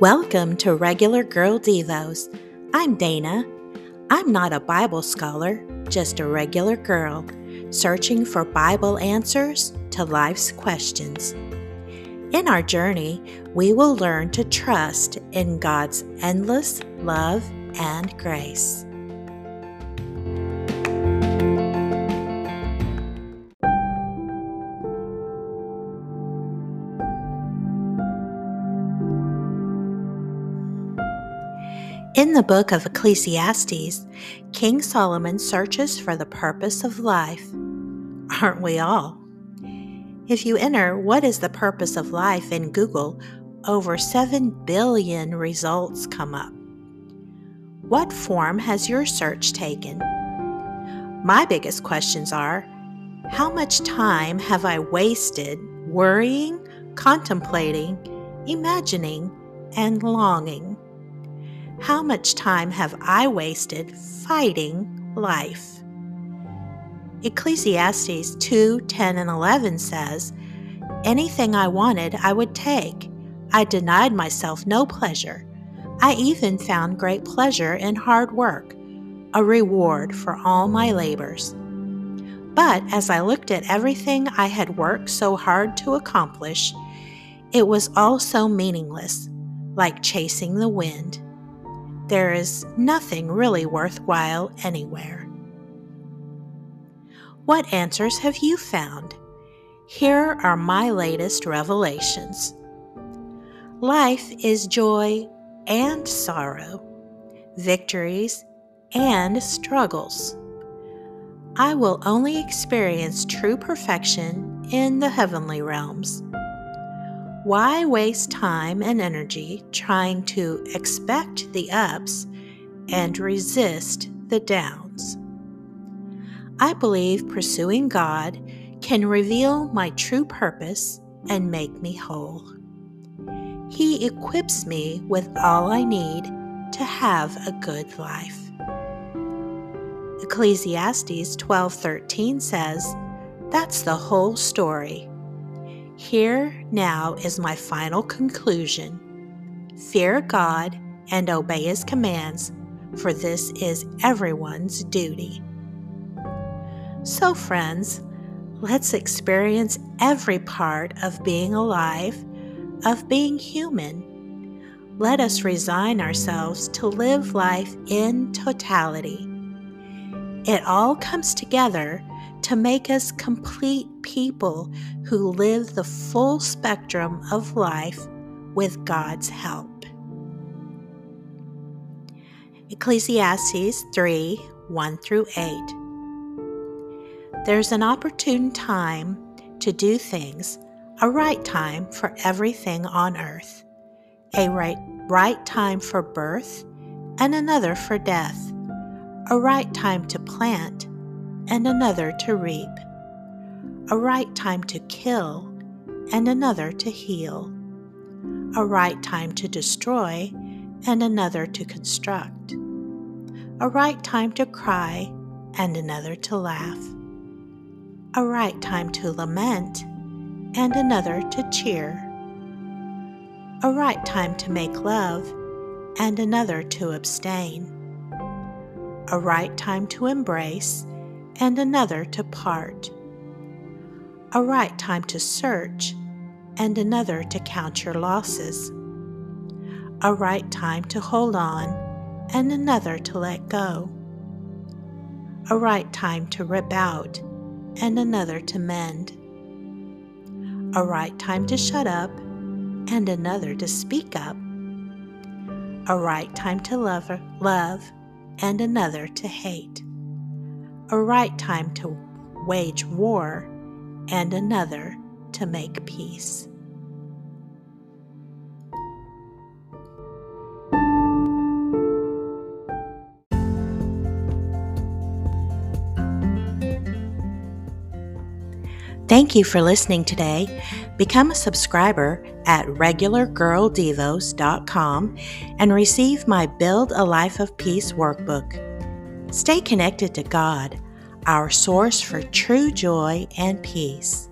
Welcome to Regular Girl Devos. I'm Dana. I'm not a Bible scholar, just a regular girl searching for Bible answers to life's questions. In our journey, we will learn to trust in God's endless love and grace. In the book of Ecclesiastes, King Solomon searches for the purpose of life. Aren't we all? If you enter what is the purpose of life in Google, over 7 billion results come up. What form has your search taken? My biggest questions are How much time have I wasted worrying, contemplating, imagining, and longing? How much time have I wasted fighting life? Ecclesiastes 2 10 and 11 says, Anything I wanted, I would take. I denied myself no pleasure. I even found great pleasure in hard work, a reward for all my labors. But as I looked at everything I had worked so hard to accomplish, it was all so meaningless, like chasing the wind there is nothing really worthwhile anywhere. What answers have you found? Here are my latest revelations. Life is joy and sorrow, victories and struggles. I will only experience true perfection in the heavenly realms. Why waste time and energy trying to expect the ups and resist the downs? I believe pursuing God can reveal my true purpose and make me whole. He equips me with all I need to have a good life. Ecclesiastes 12:13 says, "That's the whole story. Here now is my final conclusion fear God and obey His commands, for this is everyone's duty. So, friends, let's experience every part of being alive, of being human. Let us resign ourselves to live life in totality. It all comes together to make us complete people who live the full spectrum of life with God's help. Ecclesiastes 3 1 through 8. There's an opportune time to do things, a right time for everything on earth, a right, right time for birth and another for death, a right time to plant and another to reap, a right time to kill and another to heal, a right time to destroy and another to construct, a right time to cry and another to laugh, a right time to lament and another to cheer, a right time to make love and another to abstain, a right time to embrace and another to part, a right time to search, and another to count your losses, a right time to hold on, and another to let go, a right time to rip out, and another to mend, a right time to shut up, and another to speak up, a right time to love, love and another to hate a right time to wage war, and another to make peace. Thank you for listening today. Become a subscriber at regulargirldevos.com and receive my Build a Life of Peace workbook. Stay connected to God, our source for true joy and peace.